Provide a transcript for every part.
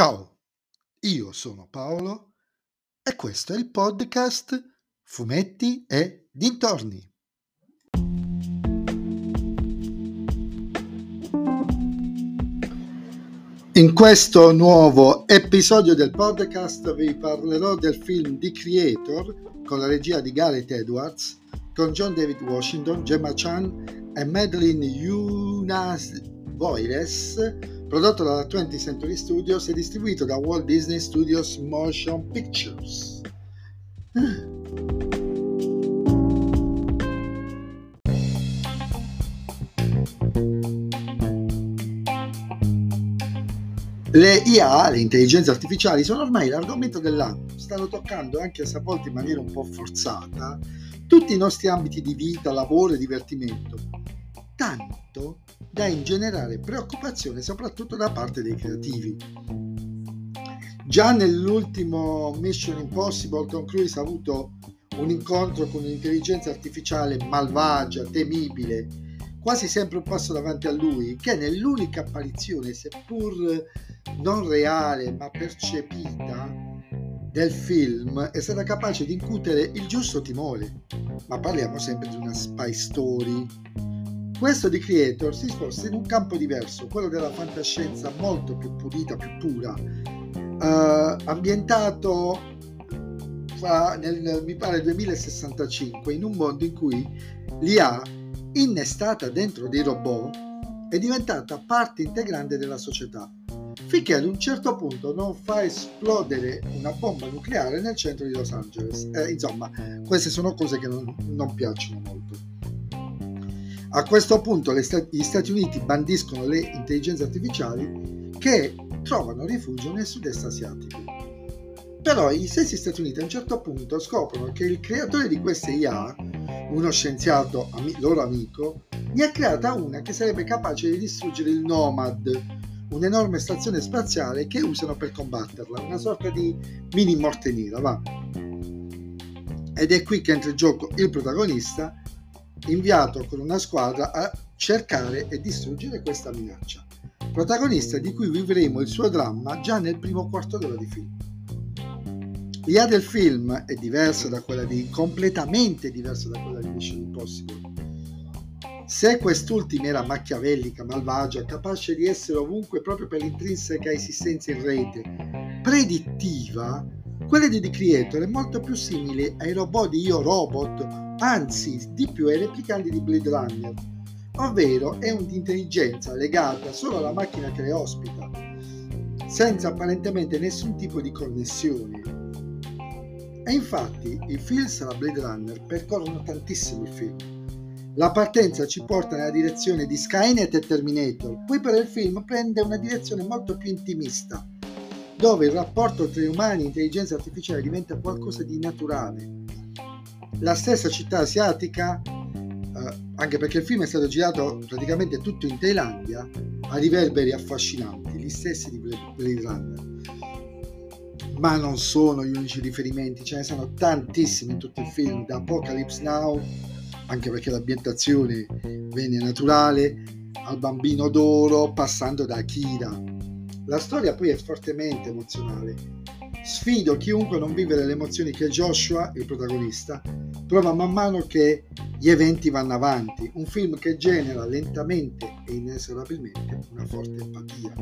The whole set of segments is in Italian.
Ciao, io sono Paolo e questo è il podcast Fumetti e Dintorni. In questo nuovo episodio del podcast vi parlerò del film The Creator con la regia di Gareth Edwards, con John David Washington, Gemma Chan e Madeline Yunas Boyles, prodotto dalla 20th Century Studios e distribuito da Walt Disney Studios Motion Pictures. Le IA, le intelligenze artificiali, sono ormai l'argomento dell'anno, stanno toccando, anche se a volte in maniera un po' forzata, tutti i nostri ambiti di vita, lavoro e divertimento, tanto da ingenerare preoccupazione soprattutto da parte dei creativi. Già nell'ultimo Mission Impossible Tom Cruise ha avuto un incontro con un'intelligenza artificiale malvagia, temibile, quasi sempre un passo davanti a lui, che nell'unica apparizione, seppur non reale ma percepita, del film è stata capace di incutere il giusto timore. Ma parliamo sempre di una spy story. Questo di Creator si sposta in un campo diverso, quello della fantascienza molto più pulita, più pura, uh, ambientato fa, nel, mi pare 2065, in un mondo in cui l'IA innestata dentro dei robot, è diventata parte integrante della società, finché ad un certo punto non fa esplodere una bomba nucleare nel centro di Los Angeles. Eh, insomma, queste sono cose che non, non piacciono molto. A questo punto Stati, gli Stati Uniti bandiscono le intelligenze artificiali che trovano rifugio nel sud-est asiatico. Però gli stessi Stati Uniti a un certo punto scoprono che il creatore di queste IA uno scienziato ami- loro amico, ne ha creata una che sarebbe capace di distruggere il Nomad, un'enorme stazione spaziale che usano per combatterla, una sorta di mini morte nera, va. Ed è qui che entra in gioco il protagonista, inviato con una squadra a cercare e distruggere questa minaccia. Protagonista di cui vivremo il suo dramma già nel primo quarto d'ora di film. L'idea del film è diversa da quella di completamente diversa da quella di Mission Impossible. Se quest'ultima era machiavellica, malvagia, capace di essere ovunque proprio per l'intrinseca esistenza in rete, predittiva, quella di The Creator è molto più simile ai robot di Io Robot, anzi di più ai replicanti di Blade Runner, ovvero è un'intelligenza legata solo alla macchina che le ospita, senza apparentemente nessun tipo di connessione e infatti i film sarà Blade Runner percorrono tantissimo il film. La partenza ci porta nella direzione di Skynet e Terminator, poi però il film prende una direzione molto più intimista, dove il rapporto tra umani e intelligenza artificiale diventa qualcosa di naturale. La stessa città asiatica, eh, anche perché il film è stato girato praticamente tutto in Thailandia, ha riverberi affascinanti, gli stessi di Blade Runner ma non sono gli unici riferimenti, ce ne sono tantissimi in tutto il film, da Apocalypse Now, anche perché l'ambientazione venne naturale, al bambino d'oro, passando da Akira. La storia poi è fortemente emozionale. Sfido chiunque a non vivere le emozioni che Joshua, il protagonista, prova man mano che gli eventi vanno avanti. Un film che genera lentamente e inesorabilmente una forte empatia.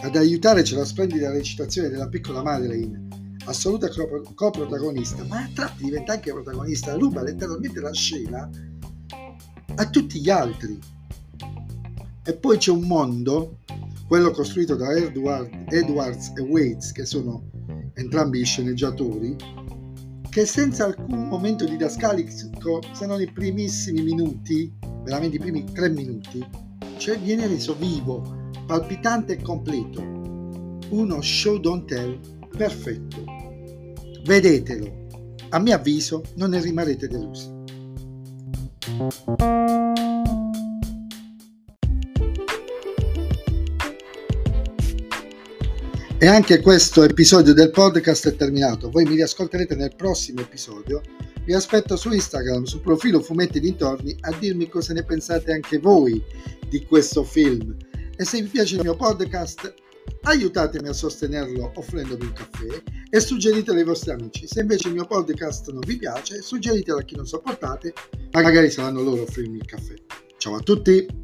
Ad aiutare c'è la splendida recitazione della piccola Madeleine, assoluta coprotagonista, ma a tratti diventa anche protagonista, ruba letteralmente la scena a tutti gli altri. E poi c'è un mondo, quello costruito da Edward, Edwards e Waits, che sono entrambi i sceneggiatori, che senza alcun momento didascalico, se non i primissimi minuti, veramente i primi tre minuti, cioè viene reso vivo palpitante e completo. Uno show don't tell perfetto. Vedetelo. A mio avviso non ne rimarrete delusi. E anche questo episodio del podcast è terminato. Voi mi riascolterete nel prossimo episodio. Vi aspetto su Instagram, sul profilo Fumetti Dintorni, a dirmi cosa ne pensate anche voi di questo film. E se vi piace il mio podcast, aiutatemi a sostenerlo offrendomi un caffè e suggeritelo ai vostri amici. Se invece il mio podcast non vi piace, suggeritelo a chi non sopportate, magari saranno loro a offrirmi il caffè. Ciao a tutti!